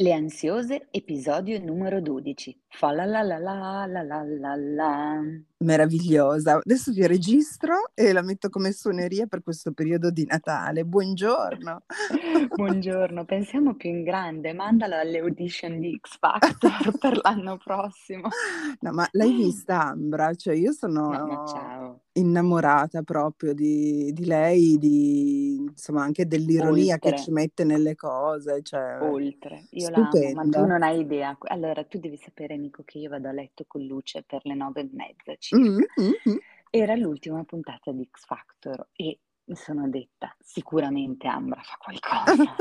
Le ansiose, episodio numero 12. Fa la la la la la la la la. Meravigliosa. Adesso vi registro e la metto come suoneria per questo periodo di Natale. Buongiorno. Buongiorno, pensiamo più in grande, mandala alle audition di X Factor per l'anno prossimo. No, ma l'hai vista Ambra? Cioè io sono innamorata proprio di, di lei, di, insomma anche dell'ironia che Oltre, ci mette nelle cose, cioè oltre. Io l'amo, ma tu stupenda. non hai idea. Allora, tu devi sapere, Nico, che io vado a letto con luce per le nove e mezza Mm, circa. mm, mm. Era l'ultima puntata di X Factor e mi sono detta, sicuramente Ambra fa qualcosa.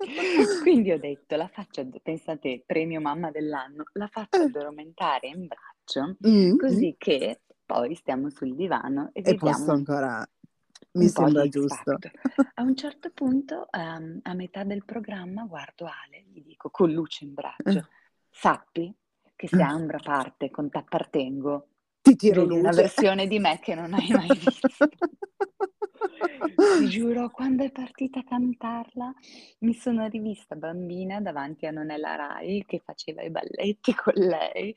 Quindi ho detto, la faccio, pensate, premio mamma dell'anno, la faccio addormentare in braccio, Mm, mm. così che poi stiamo sul divano e E posso ancora, mi sembra giusto. A un certo punto, ehm, a metà del programma, guardo Ale, gli dico con luce in braccio, sappi che se Ambra parte con T'appartengo, Ti tiro vedi una versione di me che non hai mai visto. Ti giuro, quando è partita a cantarla, mi sono rivista bambina davanti a Nonella Rai che faceva i balletti con lei.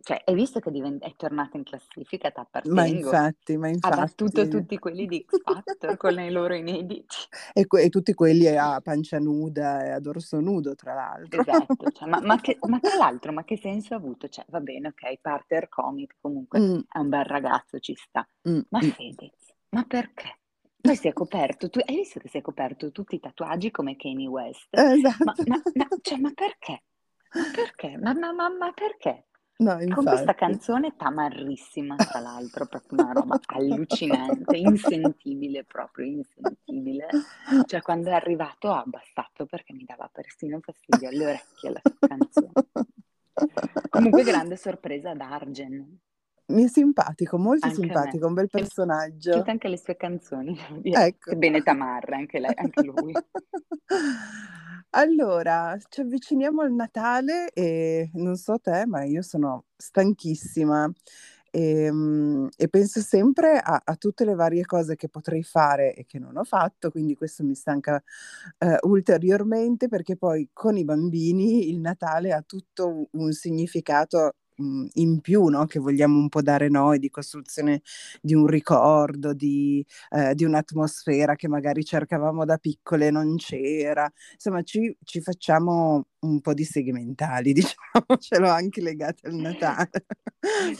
Cioè, hai visto che diven- è tornata in classifica Ma T'appartengo? infatti, ma Ha battuto infatti, tutti quelli di X Factor con i loro inediti. e, que- e tutti quelli a pancia nuda e a dorso nudo, tra l'altro. Esatto, cioè, ma, ma che- ma tra l'altro, ma che senso ha avuto? Cioè, va bene, ok, parte comic, comunque Mm, è un bel ragazzo, ci sta. mm, Ma mm. Fedez, ma perché? Poi si è coperto, tu, hai visto che si è coperto tutti i tatuaggi come Kanye West? Ma, Esatto. ma, ma, cioè, ma perché? Ma perché? Ma, ma, ma, ma perché? No, Con questa canzone tamarrissima, tra l'altro, proprio una roba allucinante, insentibile, proprio insentibile. Cioè, quando è arrivato ho abbassato perché mi dava persino fastidio alle orecchie la sua canzone. Comunque, grande sorpresa ad Argen, Mi è simpatico, molto anche simpatico, un bel personaggio. piaciute anche le sue canzoni. Ecco. Sebbene tamarra, anche lei, anche lui. Allora, ci avviciniamo al Natale e non so te, ma io sono stanchissima e, mm, e penso sempre a, a tutte le varie cose che potrei fare e che non ho fatto, quindi questo mi stanca eh, ulteriormente perché poi con i bambini il Natale ha tutto un significato mm, in più, no? Che vogliamo un po' dare noi di costruzione di un ricordo, di eh, di un'atmosfera che magari cercavamo da piccole e non c'era. Insomma, ci, ci facciamo un po' di segmentali, diciamocelo, anche legate al Natale.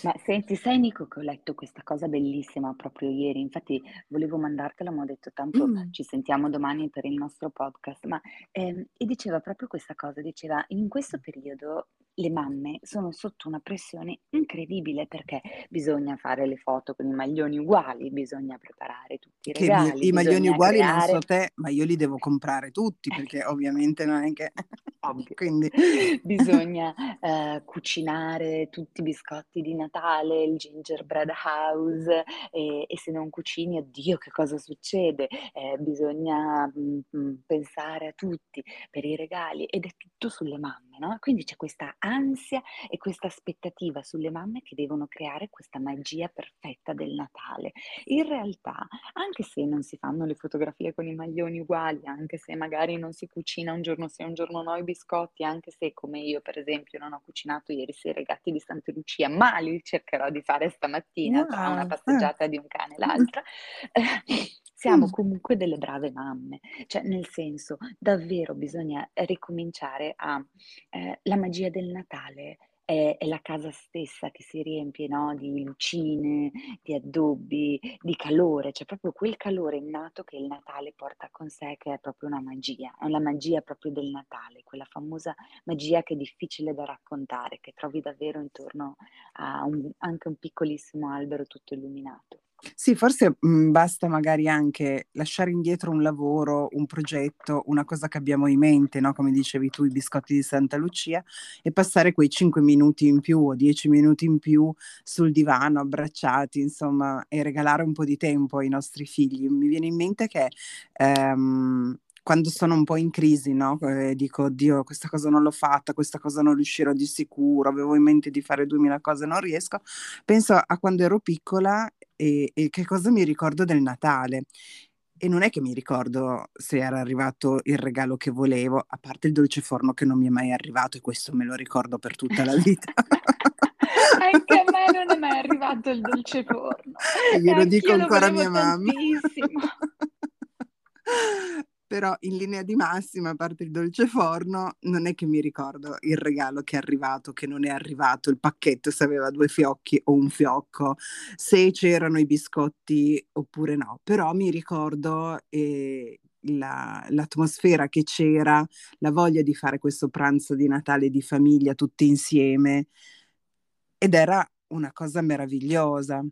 Ma senti, sai Nico che ho letto questa cosa bellissima proprio ieri, infatti volevo mandartela, ma ho detto tanto Mm, ci sentiamo domani per il nostro podcast, ma ehm, e diceva proprio questa cosa, diceva in questo periodo le mamme sono sotto una pressione incredibile perché bisogna fare le foto con i maglioni uguali, bisogna preparare tutti i che regali, i maglioni uguali non so creare... te, ma io li devo comprare tutti perché ovviamente non è che... Ovvio. Quindi... Bisogna eh, cucinare tutti i biscotti di Natale, il gingerbread house e, e se non cucini, oddio, che cosa succede? Eh, bisogna mm, mm, pensare a tutti per i regali ed è tutto sulle mamme, no? Quindi c'è questa ansia e questa aspettativa sulle mamme che devono creare questa magia perfetta del Natale. In realtà, anche se non si fanno le fotografie con i maglioni uguali, anche se magari non si cucina un giorno sì, un giorno no i biscotti, anche se come io per esempio non ho cucinato ieri sera i gatti di Santa Lucia, ma li cercherò di fare stamattina tra una Wow, eh. passeggiata di un cane e l'altra, siamo comunque delle brave mamme, cioè nel senso davvero bisogna ricominciare a... eh, la magia del Natale è, è la casa stessa che si riempie, no, di lucine, di addobbi, di calore, c'è proprio quel calore innato che il Natale porta con sé, che è proprio una magia, è la magia proprio del Natale, quella famosa magia che è difficile da raccontare, che trovi davvero intorno a un- anche un piccolissimo albero tutto illuminato. Sì, forse mh, basta magari anche lasciare indietro un lavoro, un progetto, una cosa che abbiamo in mente, no? Come dicevi tu, i biscotti di Santa Lucia, e passare quei 5 minuti in più o 10 minuti in più sul divano, abbracciati, insomma, e regalare un po' di tempo ai nostri figli. Mi viene in mente che ehm, quando sono un po' in crisi, no? Eh, dico, oddio, questa cosa non l'ho fatta, questa cosa non riuscirò di sicuro, avevo in mente di fare duemila cose, non riesco. Penso a quando ero piccola e, e che cosa mi ricordo del Natale. e non è che mi ricordo se era arrivato il regalo che volevo, a parte il dolce forno che non mi è mai arrivato e questo me lo ricordo per tutta la vita. Anche a me non è mai arrivato il dolce forno. E glielo dico ancora a mia mamma. Però in linea di massima, a parte il dolce forno, non è che mi ricordo il regalo che è arrivato, che non è arrivato, il pacchetto se aveva due fiocchi o un fiocco, se c'erano i biscotti oppure no. Però mi ricordo eh, la, l'atmosfera che c'era, la voglia di fare questo pranzo di Natale di famiglia tutti insieme ed era una cosa meravigliosa.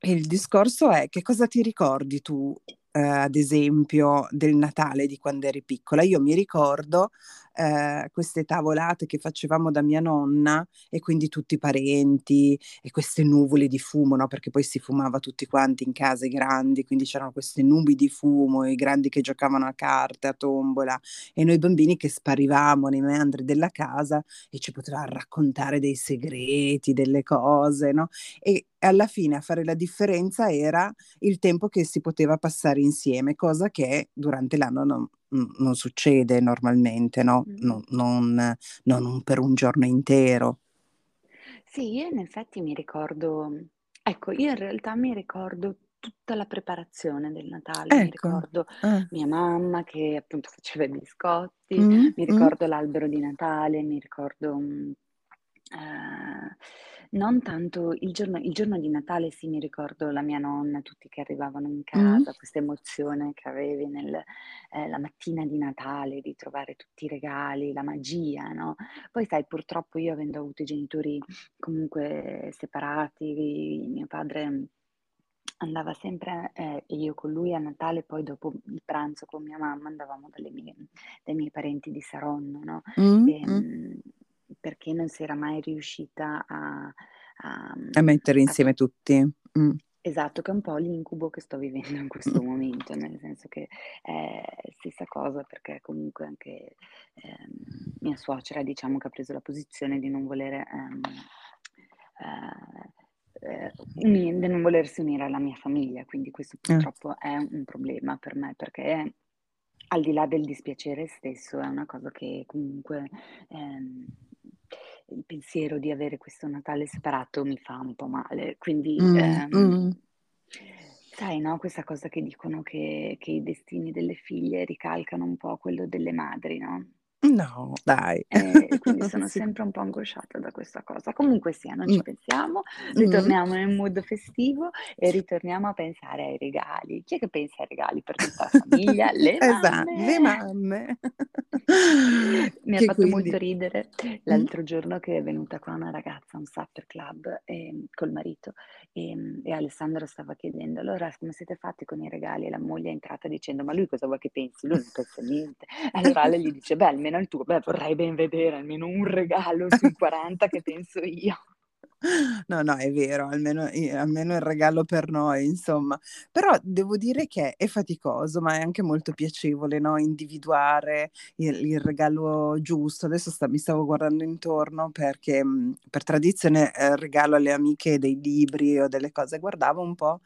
Il discorso è che cosa ti ricordi tu eh, ad esempio, del Natale di quando eri piccola. Io mi ricordo eh, queste tavolate che facevamo da mia nonna e quindi tutti i parenti e queste nuvole di fumo, no? perché poi si fumava tutti quanti in case grandi, quindi c'erano queste nubi di fumo, i grandi che giocavano a carte, a tombola e noi bambini che sparivamo nei meandri della casa e ci potevano raccontare dei segreti, delle cose, no? E alla fine a fare la differenza era il tempo che si poteva passare insieme, cosa che durante l'anno non, non succede normalmente, no? Non, non, non per un giorno intero. Sì, io in effetti mi ricordo, ecco, io in realtà mi ricordo tutta la preparazione del Natale, mi Ecco, ricordo ah. mia mamma che appunto faceva i biscotti, Mh, mi mh. ricordo l'albero di Natale, mi ricordo, ehm, non tanto il giorno il giorno di Natale sì, mi ricordo la mia nonna, tutti che arrivavano in Mh. casa, questa emozione che avevi nel ehm, la mattina di Natale, di trovare tutti i regali, la magia, no, poi sai purtroppo io avendo avuto i genitori comunque separati, mio padre andava sempre, ehm, e io con lui a Natale, poi dopo il pranzo con mia mamma andavamo dalle mie dai miei parenti di Saronno, no, Mh, mh. ehm, perché non si era mai riuscita a a A mettere a insieme tutti. Mh. esatto, che è un po' l'incubo che sto vivendo in questo momento, nel senso che è stessa cosa perché comunque anche, ehm, mia suocera diciamo che ha preso la posizione di non volere, ehm, ehm, uni di non volersi unire alla mia famiglia, quindi questo Ah. purtroppo è un problema per me, perché al di là del dispiacere stesso è una cosa che comunque, ehm, il pensiero di avere questo Natale separato mi fa un po' male. Quindi, Mh, ehm, mh. sai, no, questa cosa che dicono che che i destini delle figlie ricalcano un po' quello delle madri, no? No, dai. Ehm, e quindi sono Sì. sempre un po' angosciata da questa cosa. Comunque sia, non ci pensiamo, Mh-mh. ritorniamo nel mood festivo e ritorniamo a pensare ai regali. Chi è che pensa ai regali per tutta la famiglia? Le Esa le mamme! mamme. Mi ha fatto molto quindi ridere mh. l'altro giorno che è venuta qua una ragazza a un supper club, ehm, col marito, ehm, e Alessandro stava chiedendo: "Allora come siete fatti con i regali?" E la moglie è entrata dicendo: "Ma lui cosa vuoi che pensi? Lui non pensa niente." Allora Ale gli dice: "Beh, almeno il tuo." "Beh, vorrei ben vedere almeno un regalo sui 40 che penso io." No, no, è vero, almeno almeno il regalo per noi, insomma. Però devo dire che è faticoso, ma è anche molto piacevole, no, individuare il il regalo giusto. Adesso sta mi stavo guardando intorno perché, mhmm, per tradizione, ehm, regalo alle amiche dei libri o delle cose. Guardavo un po',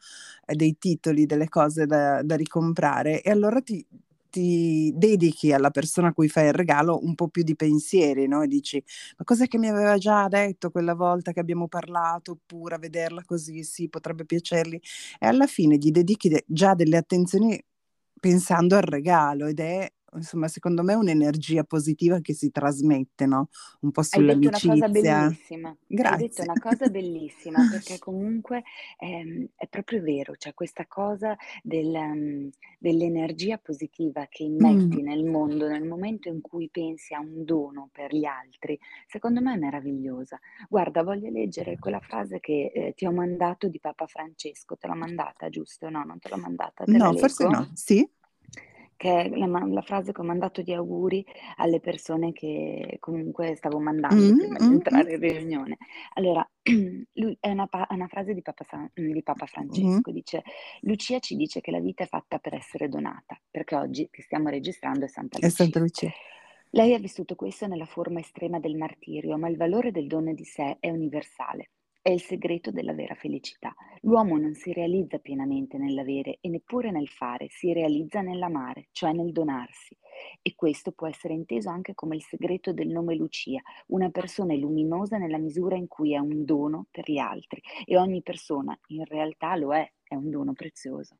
ehm, dei titoli, delle cose da da ricomprare e allora ti ti dedichi alla persona a cui fai il regalo un po' più di pensieri, no, e dici: "Ma cos'è che mi aveva già detto quella volta che abbiamo parlato?" Oppure: "A vederla così, sì, potrebbe piacergli." E alla fine gli dedichi de già delle attenzioni pensando al regalo ed è, insomma, secondo me un'energia positiva che si trasmette, no, un po' Hai detto una cosa sull'amicizia. bellissima, hai detto Grazie. una cosa bellissima, perché comunque, ehm, è proprio vero, c'è questa cosa del mhmm, dell'energia positiva che immetti nel mondo nel momento in cui pensi a un dono per gli altri, secondo me è meravigliosa. Guarda, voglio leggere quella frase che, ehm, ti ho mandato di Papa Francesco. Te l'ho mandata, giusto? No, non te l'ho mandata. Te No, forse no. Sì? Che è la ma la frase che ho mandato di auguri alle persone che comunque stavo mandando Mh, prima di mh, mh. entrare in riunione. Allora, lui è una pa è una frase di Papa San di Papa Mh-mh. Francesco, dice: "Lucia ci dice che la vita è fatta per essere donata", perché oggi che stiamo registrando è Santa È Santa Lucia. Lucia. Lei ha vissuto questo nella forma estrema del martirio, ma il valore del dono di sé è universale. È il segreto della vera felicità. L'uomo non si realizza pienamente nell'avere e neppure nel fare, si realizza nell'amare, cioè nel donarsi. E questo può essere inteso anche come il segreto del nome Lucia. Una persona luminosa nella misura in cui è un dono per gli altri e ogni persona in realtà lo è, è un dono prezioso.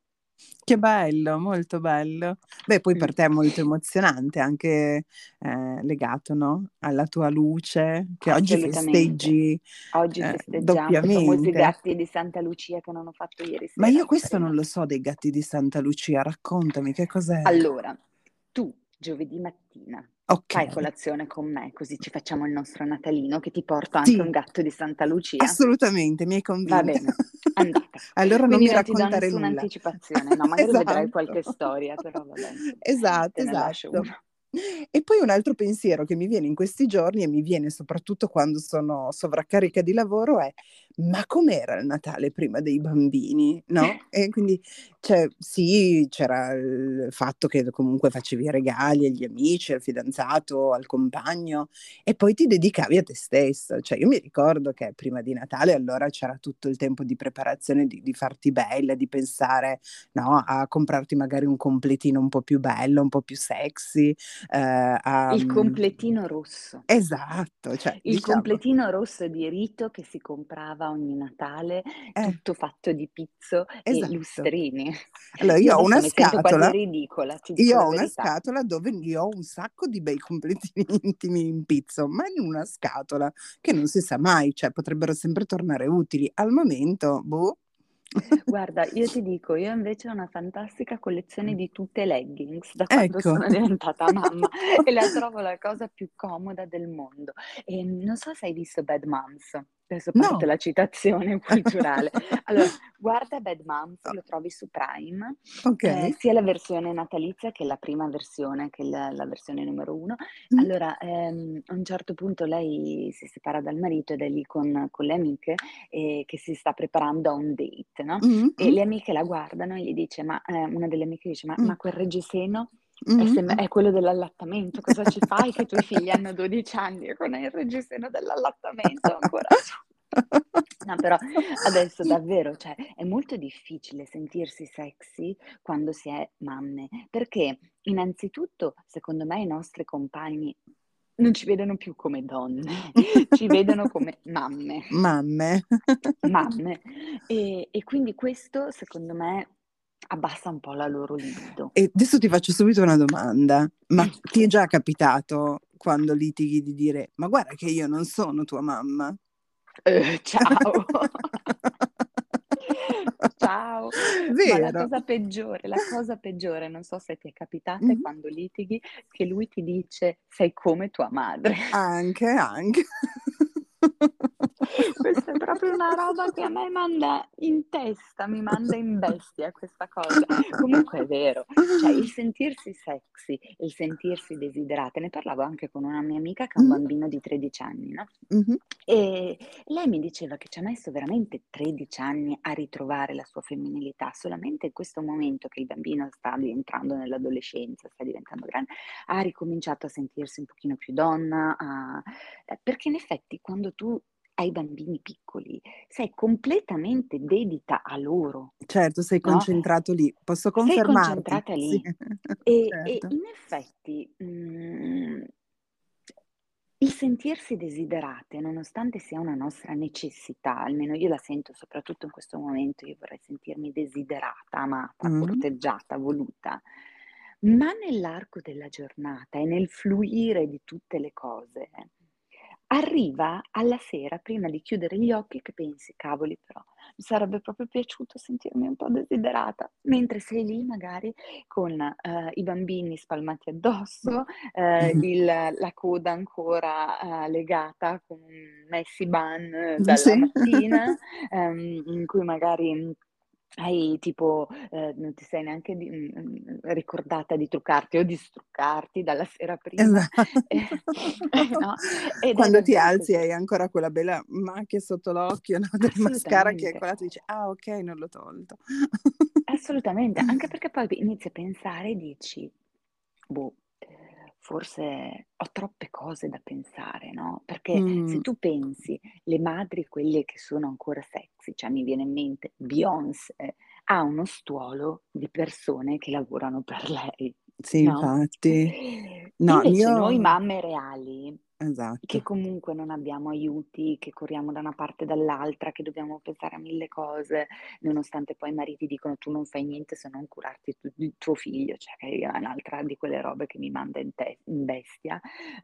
Che bello, molto bello. Beh, poi per te è molto emozionante, anche eh, legato, no? Alla tua luce, che oggi festeggi Oggi eh, festeggiamo i famosi doppiamente. gatti di Santa Lucia che non ho fatto ieri Ma sera io al questo non lo so dei gatti di Santa Lucia, raccontami che cos'è. Allora, tu giovedì mattina fai Ok, colazione con me, così ci facciamo il nostro Natalino, che ti porto anche un sì, gatto di Santa Lucia? assolutamente, mi hai Va convinta. bene, andata. Allora non Quindi mi non ti do raccontare nessuna nulla. anticipazione. No, magari vedrai qualche Esatto. storia, però vabbè, Esatto, esatto. E poi un altro pensiero che mi viene in questi giorni e mi viene soprattutto quando sono sovraccarica di lavoro è: ma com'era il Natale prima dei bambini, no? E quindi cioè sì, c'era il fatto che comunque facevi regali agli amici, al fidanzato, al compagno e poi ti dedicavi a te stesso. Cioè io mi ricordo che prima di Natale allora c'era tutto il tempo di preparazione, di di farti bella, di pensare, no, a comprarti magari un completino un po' più bello, un po' più sexy, ehm, a Il completino rosso. esatto, cioè Il diciamo completino rosso di rito che si comprava ogni Natale, eh, tutto fatto di pizzo e esatto. lustrini. Allora Io io ho una scatola ridicola, io ho una verità. scatola dove io ho un sacco di bei completini intimi in pizzo, ma in una scatola che non si sa mai, cioè potrebbero sempre tornare utili. Al momento, boh. Guarda, io ti dico, io invece ho una fantastica collezione di tutte leggings da quando Ecco. sono diventata mamma e la trovo la cosa più comoda del mondo. E non so se hai visto Bad Moms. Adesso parte No. la citazione culturale. Allora, guarda Bad Moms, lo trovi su Prime, eh, Okay. sia la versione natalizia che la prima versione, che la, la versione numero uno. Mh. Allora, ehm, a un certo punto lei si separa dal marito ed è lì con, con le amiche e che si sta preparando a un date, no? Mh, E le amiche la guardano e gli dice, ma eh, una delle amiche dice, ma, mh. ma quel reggiseno è, Mh, sem- è quello dell'allattamento, cosa ci fai che i tuoi figli hanno 12 anni e con il reggiseno dell'allattamento ancora? No, però adesso davvero, cioè, è molto difficile sentirsi sexy quando si è mamme, perché innanzitutto, secondo me, i nostri compagni non ci vedono più come donne, ci vedono come mamme. Mamme. Mamme. E e quindi questo secondo me abbassa un po' la loro libido. E adesso ti faccio subito una domanda, ma ti è già capitato quando litighi di dire: "Ma guarda che io non sono tua mamma"? Eh, ciao. Ciao. Ma la Vero. cosa peggiore la cosa peggiore, non so se ti è capitata, è Mh-mh. quando litighi che lui ti dice: "Sei come tua madre." Anche, anche. Questa è proprio una roba che a me manda in testa, mi manda in bestia questa cosa. Comunque è vero, cioè il sentirsi sexy, il sentirsi desiderate, ne parlavo anche con una mia amica che ha un Mh. bambino di 13 anni, no, Mh-mh. e lei mi diceva che ci ha messo veramente 13 anni a ritrovare la sua femminilità, solamente in questo momento che il bambino sta entrando nell'adolescenza, sta diventando grande, ha ricominciato a sentirsi un pochino più donna, a perché in effetti quando tu hai bambini piccoli sei completamente dedita a loro, Certo, sei no, concentrato lì. Posso sei confermarti. concentrata Sì. lì. E e Certo. in effetti, mhmm il sentirsi desiderate, nonostante sia una nostra necessità, almeno io la sento soprattutto in questo momento, io vorrei sentirmi desiderata, amata, Mh. corteggiata, voluta, ma nell'arco della giornata e nel fluire di tutte le cose, arriva alla sera, prima di chiudere gli occhi, che pensi: "Cavoli però, mi sarebbe proprio piaciuto sentirmi un po' desiderata", mentre sei lì magari con, ehm, i bambini spalmati addosso, Mh-mh. il la coda ancora, ehm, legata con un messy bun Sì. dalla mattina, ehm, in cui magari hai tipo ehm, non ti sei neanche di mhmm, ricordata di truccarti o di struccarti dalla sera prima, Esatto. eh, eh, no, ed è Quando ti davvero alzi così. hai ancora quella bella macchia sotto l'occhio, no, del mascara che hai Assolutamente. colato e dici: "Ah okay, non l'ho tolto." Assolutamente, anche perché poi inizi a pensare e dici: "Boh, forse ho troppe cose da pensare, no, perché se Mh. tu pensi, le madri quelle che sono ancora sexy, cioè mi viene in mente Beyoncé, ha uno stuolo di persone che lavorano per lei, Sì, no, infatti. No, invece noi io mamme reali, che Esatto. comunque non abbiamo aiuti, che corriamo da una parte e dall'altra, che dobbiamo pensare a 1000 cose, nonostante poi i mariti dicono: "Tu non fai niente se non curarti tu il tuo figlio", cioè che è un'altra di quelle robe che mi manda in te in bestia.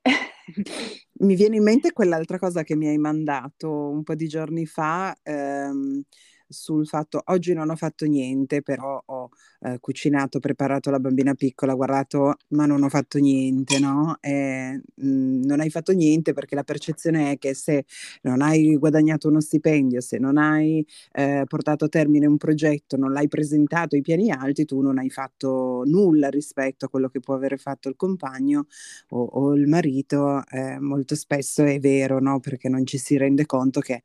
Mi viene in mente quell'altra cosa che mi hai mandato un po' di giorni fa, ehm, sul fatto: "Oggi non ho fatto niente, però ho, ehm, cucinato, preparato la bambina piccola, guardato, ma non ho fatto niente", no, ehm, mhmm, non hai fatto niente perché la percezione è che se non hai guadagnato uno stipendio, se non hai, ehm, portato a termine un progetto, non l'hai presentato ai piani alti, tu non hai fatto nulla rispetto a quello che può avere fatto il compagno o o il marito. Ehm, molto spesso è vero, no, perché non ci si rende conto che,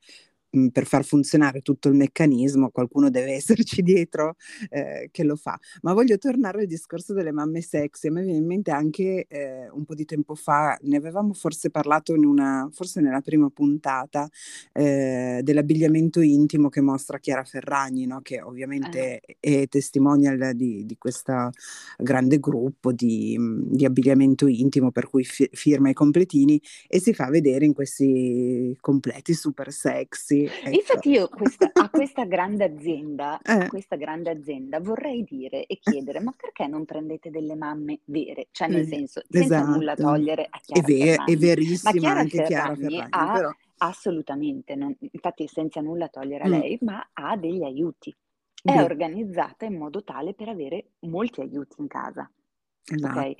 per far funzionare tutto il meccanismo qualcuno deve esserci dietro, ehm, che lo fa. Ma voglio tornare al discorso delle mamme sexy. A me viene in mente anche, ehm, un po' di tempo fa, ne avevamo forse parlato in una forse nella prima puntata, ehm, dell'abbigliamento intimo che mostra Chiara Ferragni, no, che Eh. ovviamente è testimonial di di questa grande gruppo di mhmm, di abbigliamento intimo per cui fi firma i completini e si fa vedere in questi completi super sexy, ecco. Infatti io questa a questa grande azienda a Eh. questa grande azienda vorrei dire e chiedere: "Ma perché non prendete delle mamme vere?" Cioè nel senso, senza nulla esatto. togliere a È Chiara è Ferragni, ma verissima Chiara anche Chiara Ferragni Ferragni, ha però assolutamente, non infatti senza nulla togliere a Mh. lei, ma ha degli aiuti. È Bri organizzata in modo tale per avere molti aiuti in casa, okay?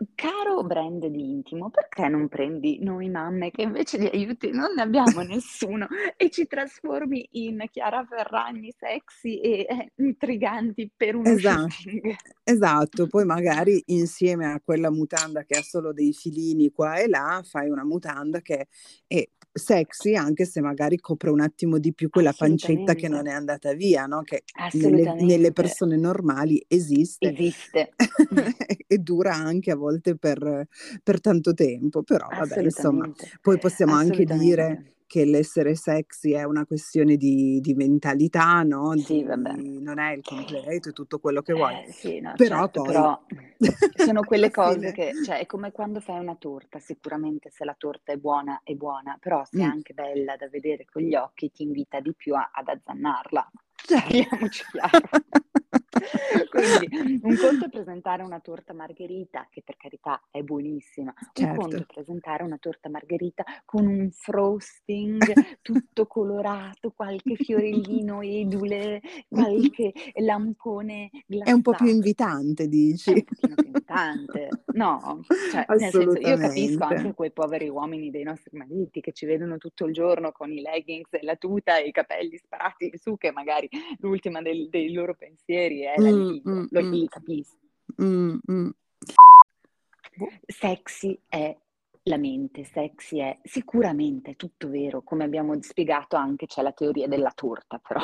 Esatto. Caro brand di intimo, perché non prendi noi mamme che invece di aiuti non ne abbiamo nessuno e ci trasformi in Chiara Ferragni sexy e, eh, intriganti per uno Esa shooting? esatto. Poi magari insieme a quella mutanda che ha solo dei filini qua e là, fai una mutanda che è sexy, anche se magari copre un attimo di più quella pancetta che non è andata via, no, che nelle nelle persone normali esiste Esiste. e dura anche a volte per per tanto tempo. Però vabbè, insomma, poi possiamo anche dire che l'essere sexy è una questione di di mentalità, no, Sì, vabbè. di non è il completo e tutto quello che vuoi. Eh sì, no, Però certo, poi però sono quelle cose che cioè è come quando fai una torta, sicuramente se la torta è buona, è buona, però se è Mh. anche bella da vedere con gli occhi ti invita di più a ad azzannarla. Certo. Chiaro. Quindi un conto è presentare una torta margherita, che per carità è buonissima, un conto Certo. è presentare una torta margherita con un frosting tutto colorato, qualche fiorellino edule, qualche lampone È un po' più glassato. invitante È un dici. pochino più invitante, no? Cioè, nel senso, io capisco anche quei poveri uomini dei nostri mariti che ci vedono tutto il giorno con i leggings e la tuta e i capelli sparati su, che magari l'ultima del dei loro pensieri è la Mh, libido, mh, lo li capisco. Mh, mh. Boh. Sexy è la mente, sexy è sicuramente, è tutto vero, come abbiamo spiegato anche c'è la teoria della torta però.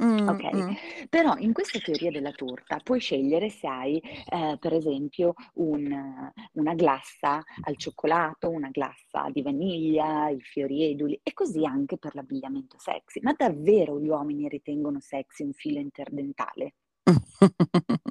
Mh, Okay, mh. però in questa teoria della torta puoi scegliere se hai, ehm, per esempio un una glassa al cioccolato, una glassa di vaniglia, i fiori eduli e così anche per l'abbigliamento sexy. Ma davvero gli uomini ritengono sexy un filo interdentale?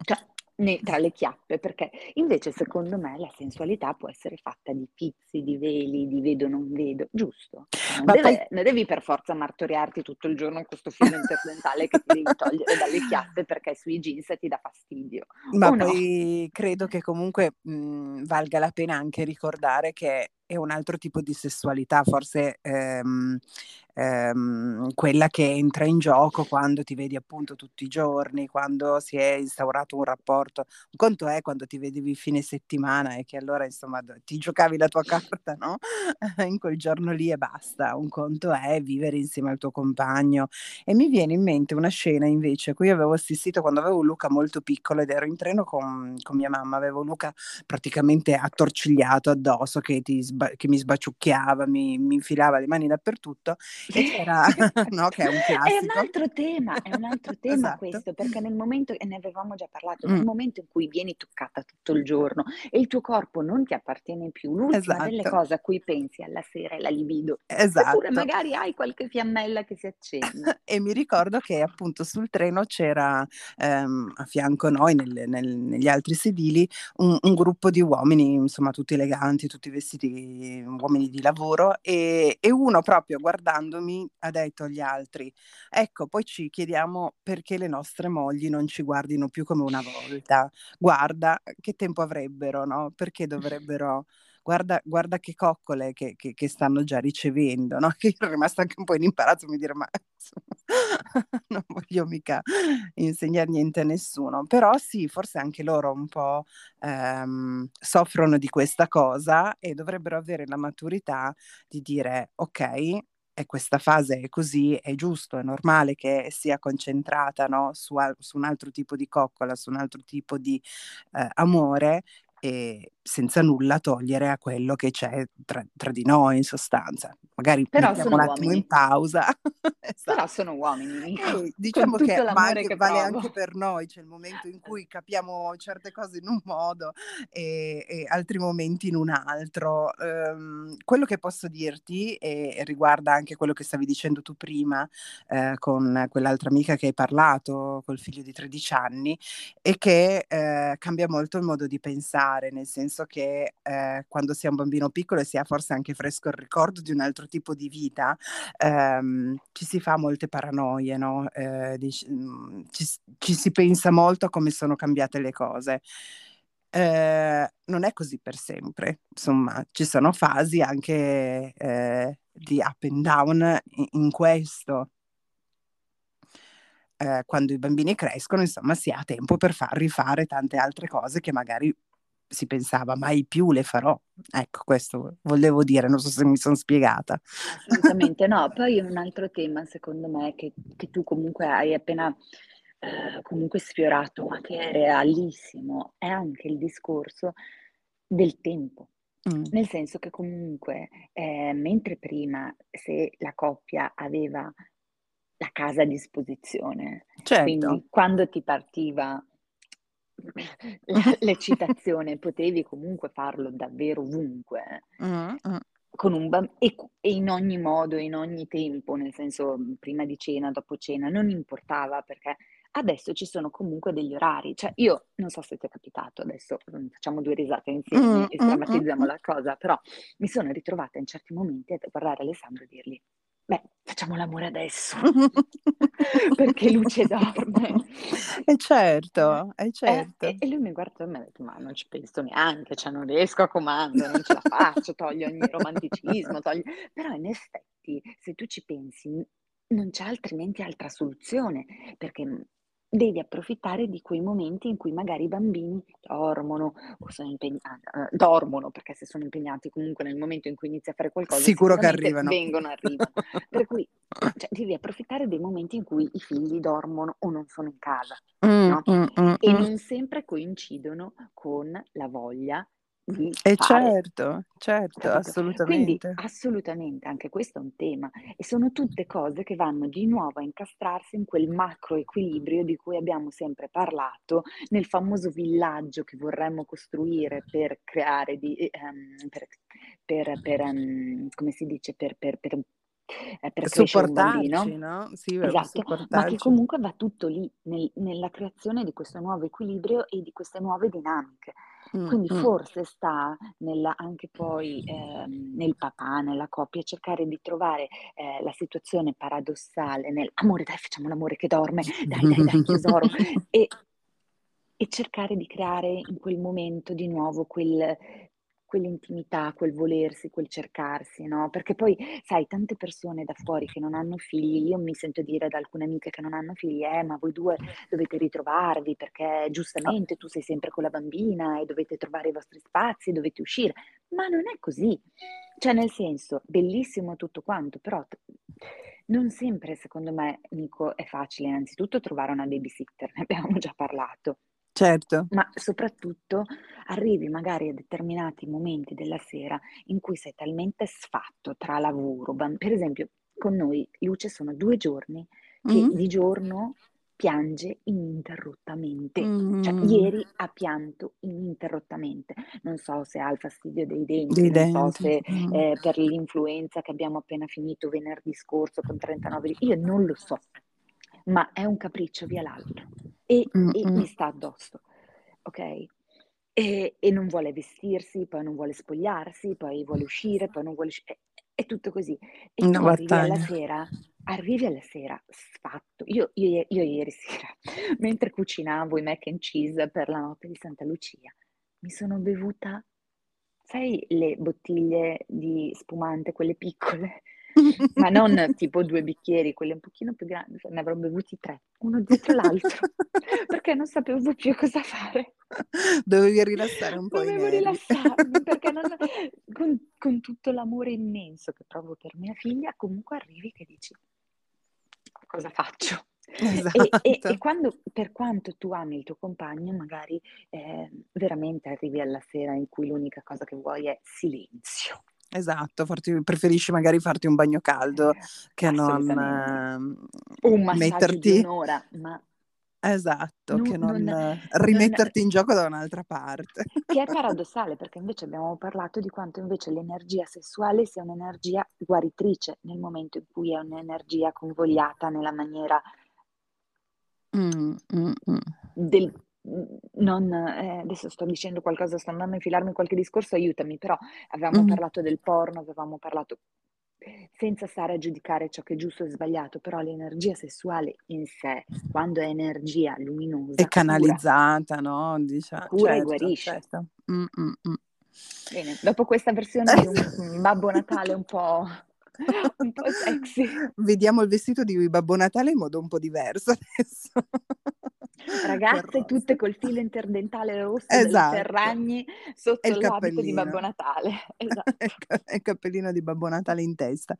Cioè, ne tra le chiappe, perché invece secondo me la sensualità può essere fatta di pizzi, di veli, di vedo non vedo, giusto? Cioè non Ma poi deve non devi per forza martoriarti tutto il giorno questo filo interdentale che ti devi togliere dalle chiappe perché sui jeans ti dà fastidio, Ma o no? poi credo che comunque, mhmm, valga la pena anche ricordare che è un altro tipo di sessualità, forse, ehm, ehm, quella che entra in gioco quando ti vedi appunto tutti i giorni, quando si è instaurato un rapporto. Un conto è quando ti vedevi fine settimana e che allora insomma ti giocavi la tua carta, no, in quel giorno lì e basta. Un conto è vivere insieme al tuo compagno. E mi viene in mente una scena invece a cui avevo assistito quando avevo Luca molto piccolo ed ero in treno con con mia mamma. Avevo Luca praticamente attorcigliato addosso che ti sba che mi sbaciucchiava, mi mi infilava le mani dappertutto E c'era, no, che è un classico. È un altro tema, è un altro tema Esatto. questo, perché nel momento, e ne avevamo già parlato, Mm. nel momento in cui vieni toccata tutto il giorno e il tuo corpo non ti appartiene più, l'ultima delle Esatto. cose a cui pensi alla sera è la libido. Esatto. magari hai qualche fiammella che si accende. E mi ricordo che appunto sul treno c'era ehm, a fianco a noi, nel- nel- negli altri sedili, un, un gruppo di uomini, insomma tutti eleganti, tutti vestiti, uomini di lavoro, e, e uno proprio guardandomi ha detto agli altri, ecco, poi ci chiediamo perché le nostre mogli non ci guardino più come una volta. Guarda che tempo avrebbero, no? Perché dovrebbero... Guarda, guarda che coccole che, che- che stanno già ricevendo, no? Che io ero rimasta anche un po' in imbarazzo, mi dire, ma insomma, non voglio mica insegnare niente a nessuno. Però sì, forse anche loro un po' ehm, soffrono di questa cosa e dovrebbero avere la maturità di dire, ok, questa fase è così, è giusto, è normale che sia concentrata no, su, al- su un altro tipo di coccola, su un altro tipo di eh, amore e senza nulla togliere a quello che c'è tra, tra di noi in sostanza. Magari Però mettiamo un attimo in uomini. pausa. Però Esatto. sono uomini, E diciamo che, anche, che vale provo. anche per noi, c'è il momento in cui capiamo certe cose in un modo e, e altri momenti in un altro. Ehm, quello che posso dirti, e, e riguarda anche quello che stavi dicendo tu prima eh, con quell'altra amica che hai parlato, col figlio di 13 anni, è che eh, cambia molto il modo di pensare, nel senso che eh, quando si è un bambino piccolo e si ha forse anche fresco il ricordo di un altro tipo di vita, ehm, ci si fa molte paranoie, no? Eh, dic- mm, ci, ci si pensa molto a come sono cambiate le cose. Eh, non è così per sempre, insomma, ci sono fasi anche eh, di up and down in, in questo. Eh, quando i bambini crescono, insomma, si ha tempo per far rifare tante altre cose che magari si pensava mai più le farò. Ecco, questo volevo dire, non so se mi sono spiegata. Assolutamente no. Poi un altro tema, secondo me, che, che tu comunque hai appena eh, comunque sfiorato, ma che è realissimo, è anche il discorso del tempo. Mm. Nel senso che comunque, eh, mentre prima se la coppia aveva la casa a disposizione, Certo. quindi quando ti partiva l'eccitazione potevi comunque farlo davvero ovunque Mm, mm. con un bambino e, e in ogni modo, in ogni tempo, nel senso prima di cena, dopo cena, non importava perché adesso ci sono comunque degli orari. Cioè io non so se ti è capitato, adesso mm, facciamo due risate insieme Mm, e mm, stramatizziamo mm, la cosa, però mi sono ritrovata in certi momenti a guardare Alessandro e dirgli, beh, facciamo l'amore adesso, perché Luce dorme. E certo, e Eh, certo. e, e lui mi guarda e mi ha detto, ma non ci penso neanche, cioè non riesco a comando, non ce la faccio, toglie ogni romanticismo, toglie... Però in effetti, se tu ci pensi, non c'è altrimenti altra soluzione, perché devi approfittare di quei momenti in cui magari i bambini dormono o sono impegnati, eh, dormono, perché se sono impegnati comunque nel momento in cui inizi a fare qualcosa, Sicuro che arrivano. vengono, arrivano. Per cui cioè, devi approfittare dei momenti in cui i figli dormono o non sono in casa, Mm, no? mm, mm, E mm. non sempre coincidono con la voglia E fare, certo, certo, capito? Quindi assolutamente. assolutamente anche questo è un tema e sono tutte cose che vanno di nuovo a incastrarsi in quel macro equilibrio di cui abbiamo sempre parlato, nel famoso villaggio che vorremmo costruire per creare di, ehm, per, per, per, ehm, come si dice, per, per, per, eh, per. Supportarci, no? Sì, Esatto, ma che comunque va tutto lì, nel- nella creazione di questo nuovo equilibrio e di queste nuove dinamiche. Mm, Quindi mm. forse sta nella, anche poi ehm, nel papà, nella coppia, cercare di trovare eh, la situazione paradossale nel amore, dai, facciamo l'amore che dorme, dai, dai, dai, tesoro, e, e cercare di creare in quel momento di nuovo quel, quell'intimità, quel volersi, quel cercarsi, no? Perché poi, sai, tante persone da fuori che non hanno figli, io mi sento dire da alcune amiche che non hanno figli, eh, ma voi due dovete ritrovarvi perché giustamente tu sei sempre con la bambina e dovete trovare i vostri spazi, dovete uscire. Ma non è così. Cioè, nel senso, bellissimo tutto quanto, però non sempre, secondo me, Nico, è facile innanzitutto trovare una babysitter, ne abbiamo già parlato Certo. ma soprattutto arrivi magari a determinati momenti della sera in cui sei talmente sfatto tra lavoro, per esempio, con noi Luce sono due giorni che Mm. di giorno piange ininterrottamente. Cioè, Mm. ieri ha pianto ininterrottamente. Non so se ha il fastidio dei denti, Dei non so se Mm. eh, per l'influenza che abbiamo appena finito venerdì scorso con 39 io non lo so, ma è un capriccio via l'altro e, Mm, e mm. mi sta addosso, ok? E, e non vuole vestirsi, poi non vuole spogliarsi, poi vuole uscire, poi non vuole uscire. È, è tutto così. E Una tu arrivi alla battaglia. sera, arrivi alla sera sfatto. Io, io- io ieri sera, mentre cucinavo i mac and cheese per la notte di Santa Lucia, mi sono bevuta, sai, le bottiglie di spumante, quelle piccole? Ma non tipo due bicchieri, quelli un pochino più grandi, ne avrò bevuti tre, uno dietro l'altro, perché non sapevo più cosa fare. Dovevi rilassare un po' Dovevo rilassarmi perché non- con, con tutto l'amore immenso che provo per mia figlia, comunque arrivi che dici cosa faccio? E, e- e Esatto. quando, per quanto tu ami il tuo compagno, magari eh, veramente arrivi alla sera in cui l'unica cosa che vuoi è silenzio. Esatto, farti- preferisci magari farti un bagno caldo che non Assolutamente. ehm, Un di metterti un'ora, ma esatto, non- che non, non- eh, non- rimetterti in gioco da un'altra parte. Che è paradossale perché invece abbiamo parlato di quanto invece l'energia sessuale sia un'energia guaritrice nel momento in cui è un'energia convogliata nella maniera Mm, mm, mm. del... Non, eh, adesso sto dicendo qualcosa, sto andando a infilarmi in qualche discorso, aiutami, però avevamo Mm. parlato del porno, avevamo parlato senza stare a giudicare ciò che è giusto e sbagliato, però l'energia sessuale in sé, quando è energia luminosa, È cura. canalizzata, no? Diciamo, Cura e certo, guarisce. certo. Mm, mm, mm. Bene, dopo questa versione di un Babbo Natale un po', un po' sexy. Vediamo il vestito di Babbo Natale in modo un po' diverso adesso. Ragazze tutte col filo interdentale rosso Esatto. delle Ferragni sotto il l'abito di. Babbo Natale. Esatto. Il ca- il cappellino di Babbo Natale in testa.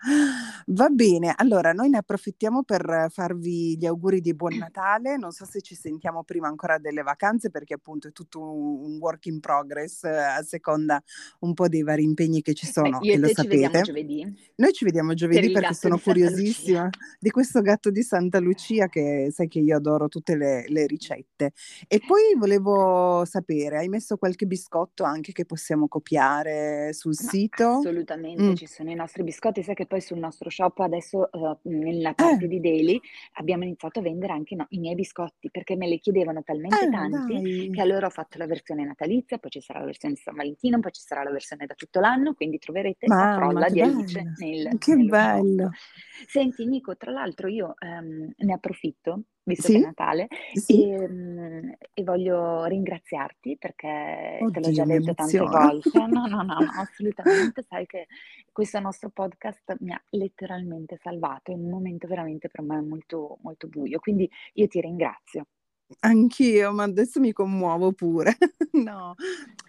Va bene, allora noi ne approfittiamo per farvi gli auguri di buon Natale. Non so se ci sentiamo prima ancora delle vacanze, perché appunto è tutto un work in progress eh, a seconda un po' dei vari impegni che ci Beh, sono, io e lo ci vediamo giovedì Noi ci vediamo per giovedì il perché sono curiosissima di questo gatto di Santa Lucia che sai che io adoro tutte le, le ricette. E poi volevo sapere, hai messo qualche biscotto anche che possiamo copiare sul Ma sito? assolutamente Mm. ci sono i nostri biscotti, sai che poi sul nostro shop adesso eh, nella parte Eh, di Daily abbiamo iniziato a vendere anche no- i miei biscotti perché me li chiedevano talmente eh, tanti dai. che allora ho fatto la versione natalizia, poi ci sarà la versione di San Valentino, poi ci sarà la versione da tutto l'anno, quindi troverete la Mamma, frolla che di Alice nel- Che bello. Senti Nico, tra l'altro io ehm, ne approfitto, visto che è Sì? Natale, Sì? e, mm, e voglio ringraziarti perché te l'ho già Oddio, detto tante volte. No, no, no, no, assolutamente. Sai che questo nostro podcast mi ha letteralmente salvato in un momento veramente per me molto, molto buio. Quindi io ti ringrazio. Anch'io, ma adesso mi commuovo pure. No,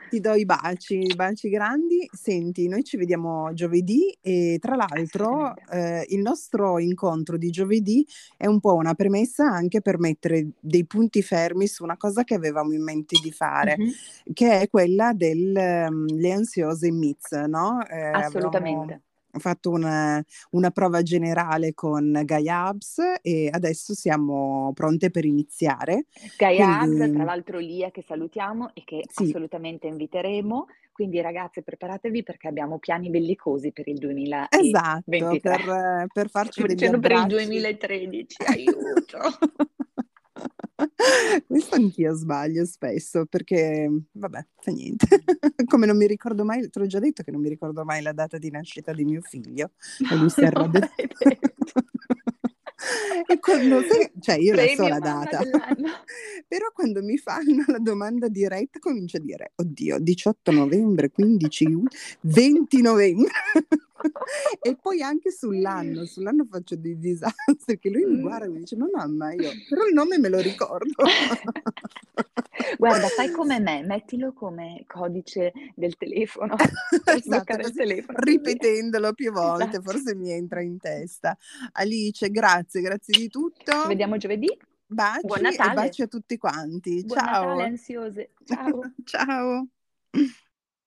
ti do i baci, i baci grandi. Senti, noi ci vediamo giovedì e tra l'altro Assolutamente. eh, il nostro incontro di giovedì è un po' una premessa anche per mettere dei punti fermi su una cosa che avevamo in mente di fare, Mhm, che è quella delle ansiose MITS, no? Eh, avevamo Assolutamente. fatto una, una prova generale con Gaia Hubs e adesso siamo pronte per iniziare. Gaia Hugs, tra Quindi l'altro Lia che salutiamo e che sì, assolutamente inviteremo. Quindi ragazze preparatevi perché abbiamo piani bellicosi per il esatto, 2023. per, per farci Stavo degli dicendo per il abbracci. 2013, aiuto. Questo anch'io sbaglio spesso perché, vabbè, fa niente. Come non mi ricordo mai, te l'ho già detto che non mi ricordo mai la data di nascita di mio figlio e lui si arrabbia. E quando, cioè io la so la data, però quando mi fanno la domanda diretta comincio a dire, oddio, 18 novembre, 15, giugno, 20 novembre. E poi anche sull'anno, sull'anno faccio dei disastri che lui mi guarda e mi dice, ma mamma, io, però il nome me lo ricordo. Guarda, fai come me, mettilo come codice del telefono Esatto, così telefono. ripetendolo più volte, Esatto. forse mi entra in testa. Alice, grazie, grazie di Ci tutto. vediamo giovedì. Buon Baci e Natale. baci a tutti quanti. Buon Natale Ciao. ansiose. Ciao. Ciao.